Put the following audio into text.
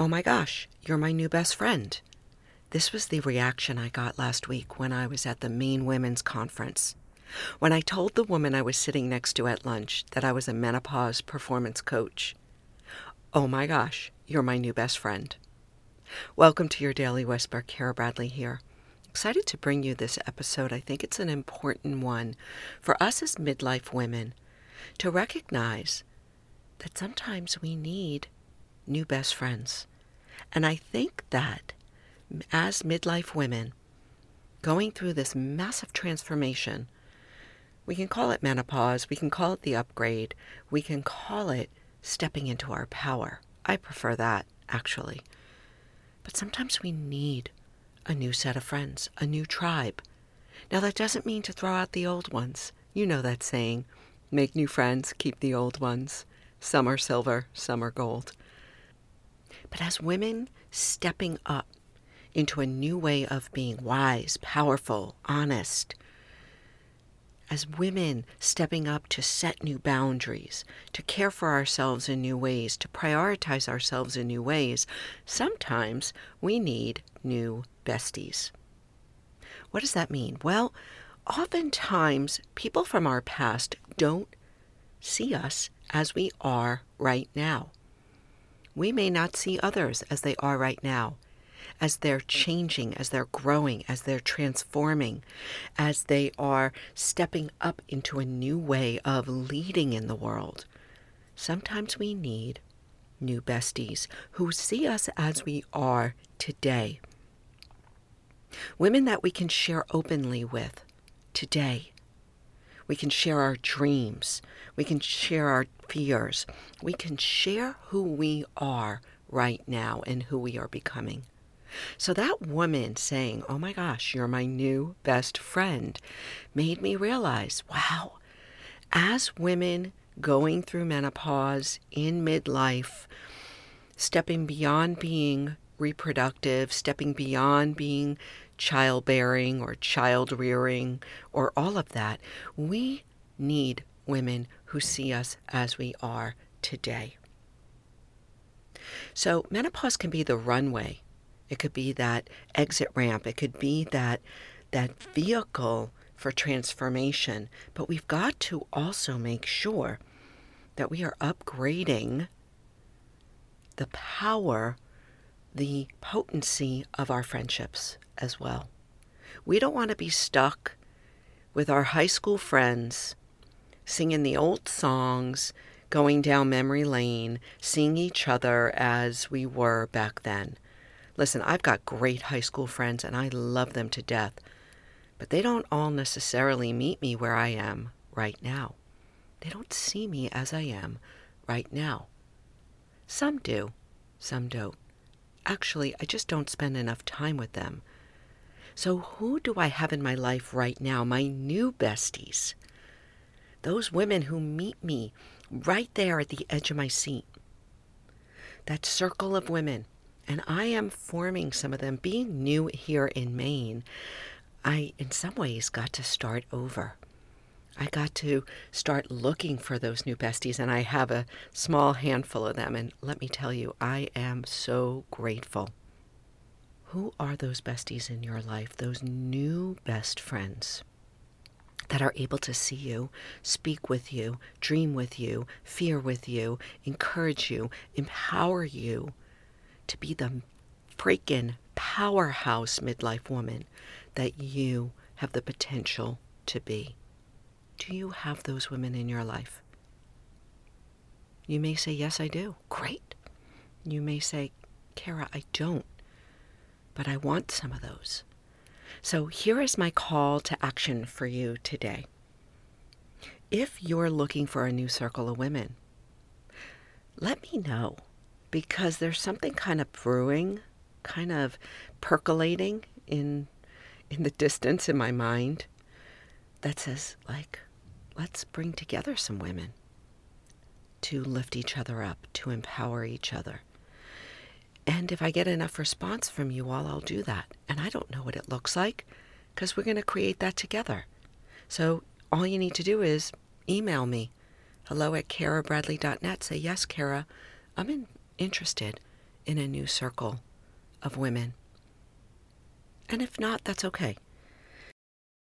Oh my gosh, you're my new best friend. This was the reaction I got last week when I was at the Maine Women's Conference. When I told the woman I was sitting next to at lunch that I was a menopause performance coach. Oh my gosh, you're my new best friend. Welcome to your Daily Whisper. Cara Bradley here. Excited to bring you this episode. I think it's an important one for us as midlife women to recognize that sometimes we need new best friends. And I think that as midlife women going through this massive transformation, we can call it menopause, we can call it the upgrade, we can call it stepping into our power. I prefer that, actually. But sometimes we need a new set of friends, a new tribe. Now, that doesn't mean to throw out the old ones. You know that saying make new friends, keep the old ones. Some are silver, some are gold. But as women stepping up into a new way of being wise, powerful, honest, as women stepping up to set new boundaries, to care for ourselves in new ways, to prioritize ourselves in new ways, sometimes we need new besties. What does that mean? Well, oftentimes people from our past don't see us as we are right now. We may not see others as they are right now as they're changing, as they're growing, as they're transforming, as they are stepping up into a new way of leading in the world. Sometimes we need new besties who see us as we are today. Women that we can share openly with today. We can share our dreams. We can share our fears. We can share who we are right now and who we are becoming. So that woman saying, Oh my gosh, you're my new best friend, made me realize wow, as women going through menopause in midlife, stepping beyond being reproductive, stepping beyond being childbearing or child rearing or all of that, we need women who see us as we are today. So, menopause can be the runway it could be that exit ramp. It could be that that vehicle for transformation. But we've got to also make sure that we are upgrading the power, the potency of our friendships as well. We don't want to be stuck with our high school friends singing the old songs, going down memory lane, seeing each other as we were back then. Listen, I've got great high school friends and I love them to death, but they don't all necessarily meet me where I am right now. They don't see me as I am right now. Some do, some don't. Actually, I just don't spend enough time with them. So, who do I have in my life right now? My new besties. Those women who meet me right there at the edge of my seat. That circle of women and I am forming some of them. Being new here in Maine, I, in some ways, got to start over. I got to start looking for those new besties, and I have a small handful of them. And let me tell you, I am so grateful. Who are those besties in your life, those new best friends that are able to see you, speak with you, dream with you, fear with you, encourage you, empower you, to be the freaking powerhouse midlife woman that you have the potential to be. Do you have those women in your life? You may say, Yes, I do. Great. You may say, Cara, I don't, but I want some of those. So here is my call to action for you today. If you're looking for a new circle of women, let me know because there's something kind of brewing, kind of percolating in in the distance in my mind that says like let's bring together some women to lift each other up, to empower each other. And if I get enough response from you all, I'll do that. And I don't know what it looks like because we're going to create that together. So all you need to do is email me hello at carabradley.net. Say, yes, Cara, I'm in, interested in a new circle of women. And if not, that's okay.